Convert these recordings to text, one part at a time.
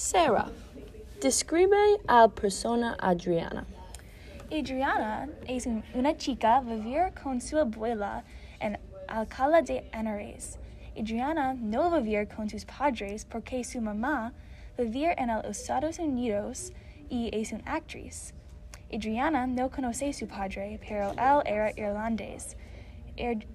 Sarah, describe al persona Adriana. Adriana es una chica vivir con su abuela en Alcalá de Henares. Adriana no vivir con sus padres porque su mamá vivir en los Estados Unidos y es una actriz. Adriana no conoce su padre, pero él era irlandés.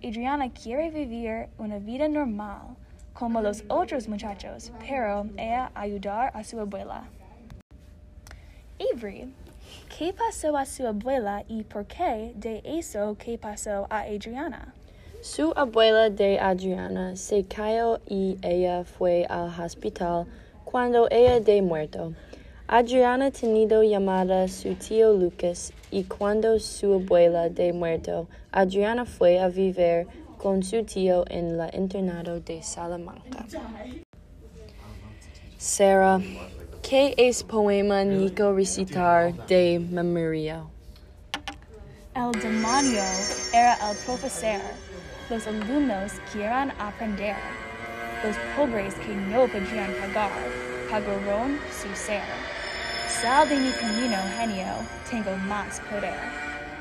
Adriana quiere vivir una vida normal, como los otros muchachos, pero ella ayudar a su abuela. Avery, ¿qué pasó a su abuela y por qué de eso qué pasó a Adriana? Su abuela de Adriana se cayó y ella fue al hospital cuando ella de muerto. Adriana tenido llamada su tío Lucas y cuando su abuela de muerto, Adriana fue a vivir con su tío en la internado de Salamanca. Sarah, ¿qué es poema Nico recitar de memoria? El demonio era el profesor. Los alumnos quieran aprender. Los pobres que no podían pagar, pagaron su ser. Sal de mi camino, genio, tengo más poder.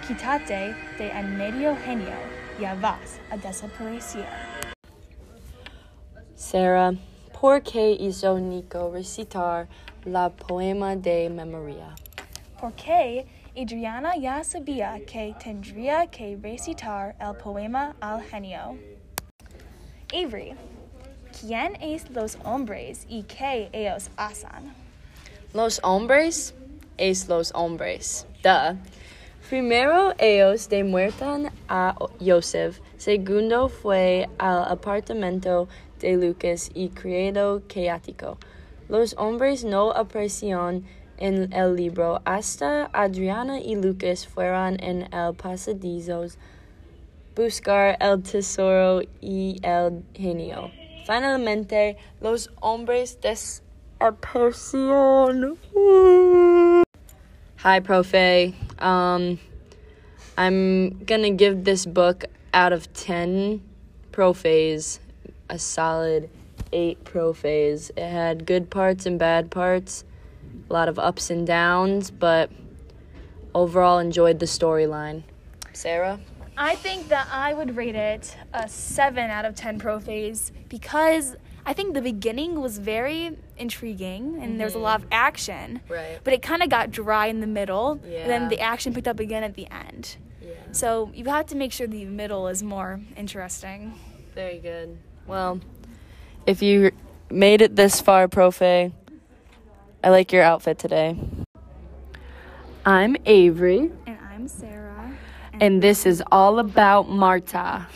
Quítate de en medio, genio, ya vas a desaparecer. Sarah, ¿por qué hizo Nico recitar la poema de memoria? Porque Adriana ya sabía que tendría que recitar el poema al genio. Avery, ¿quién es los hombres y qué ellos hacen? Los hombres es los hombres. Duh. Primero ellos demuertan a Joseph. Segundo fue al apartamento de Lucas y credo caótico. Los hombres no aparecieron en el libro hasta Adriana y Lucas fueron en el pasadizos buscar el tesoro y el genio. Finalmente, los hombres des Persian. Hi, Profe. Um, I'm gonna give this book out of 10 profes a solid 8 profes. It had good parts and bad parts, a lot of ups and downs, but overall enjoyed the storyline. Sarah? I think that I would rate it a 7 out of 10 profes because I think the beginning was very intriguing and mm-hmm. there was a lot of action. Right. But it kind of got dry in the middle. Yeah. And then the action picked up again at the end. Yeah. So you have to make sure the middle is more interesting. Very good. Well, if you made it this far, Profe, I like your outfit today. I'm Avery. And I'm Sarah. And, and this is all about Marta.